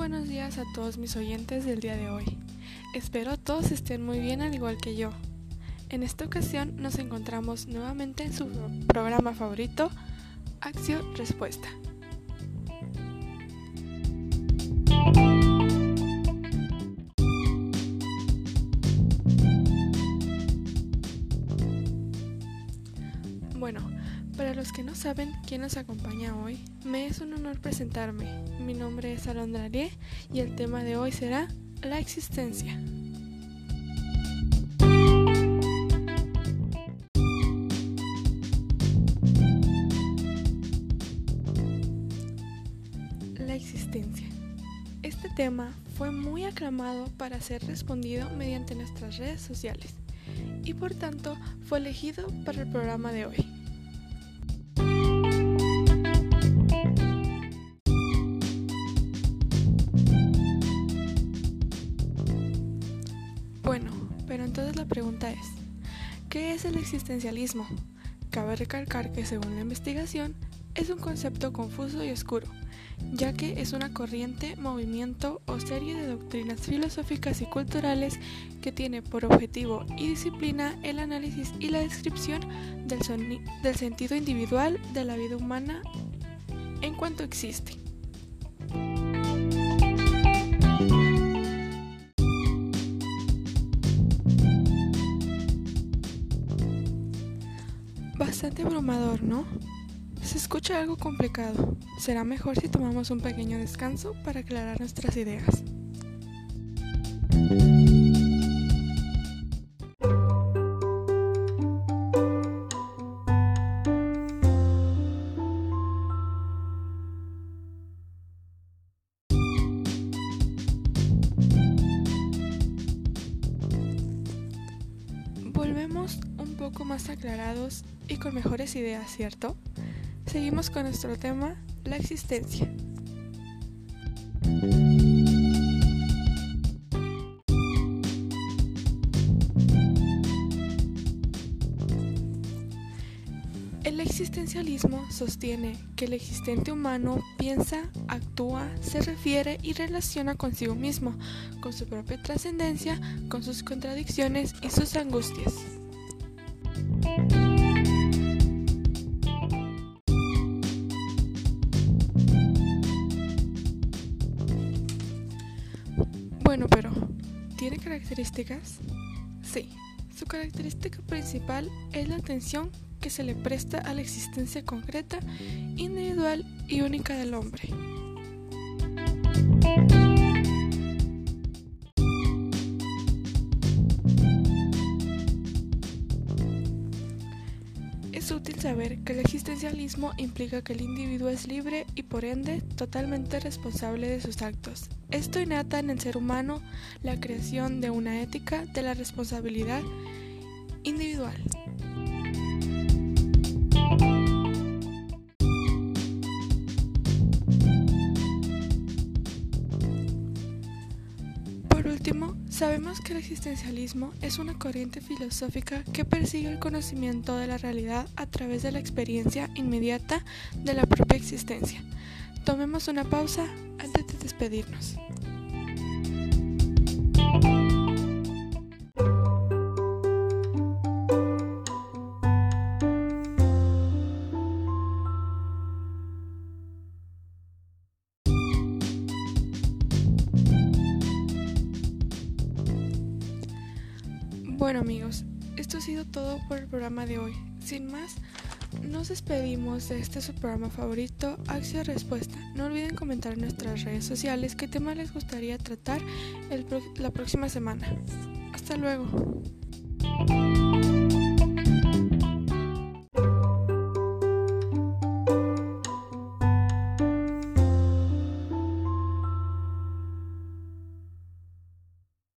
Buenos días a todos mis oyentes del día de hoy. Espero todos estén muy bien al igual que yo. En esta ocasión nos encontramos nuevamente en su programa favorito, Acción Respuesta. Bueno, para los que no saben quién nos acompaña hoy, me es un honor presentarme. Mi nombre es Alondra Lie y el tema de hoy será la existencia. La existencia. Este tema fue muy aclamado para ser respondido mediante nuestras redes sociales y por tanto fue elegido para el programa de hoy. La pregunta es, ¿qué es el existencialismo? Cabe recalcar que según la investigación es un concepto confuso y oscuro, ya que es una corriente, movimiento o serie de doctrinas filosóficas y culturales que tiene por objetivo y disciplina el análisis y la descripción del, del sentido individual de la vida humana en cuanto existe. Bastante abrumador, ¿no? Se escucha algo complicado. Será mejor si tomamos un pequeño descanso para aclarar nuestras ideas. Volvemos un poco más aclarados y con mejores ideas, ¿cierto? Seguimos con nuestro tema, la existencia. El existencialismo sostiene que el existente humano piensa, actúa, se refiere y relaciona consigo mismo, con su propia trascendencia, con sus contradicciones y sus angustias. Bueno, pero ¿tiene características? Sí, su característica principal es la atención que se le presta a la existencia concreta, individual y única del hombre. Es útil saber que el existencialismo implica que el individuo es libre y por ende totalmente responsable de sus actos. Esto innata en el ser humano la creación de una ética de la responsabilidad individual. Último, sabemos que el existencialismo es una corriente filosófica que persigue el conocimiento de la realidad a través de la experiencia inmediata de la propia existencia. Tomemos una pausa antes de despedirnos. Bueno amigos, esto ha sido todo por el programa de hoy. Sin más, nos despedimos de este su programa favorito, Acción Respuesta. No olviden comentar en nuestras redes sociales qué tema les gustaría tratar el la próxima semana. Hasta luego.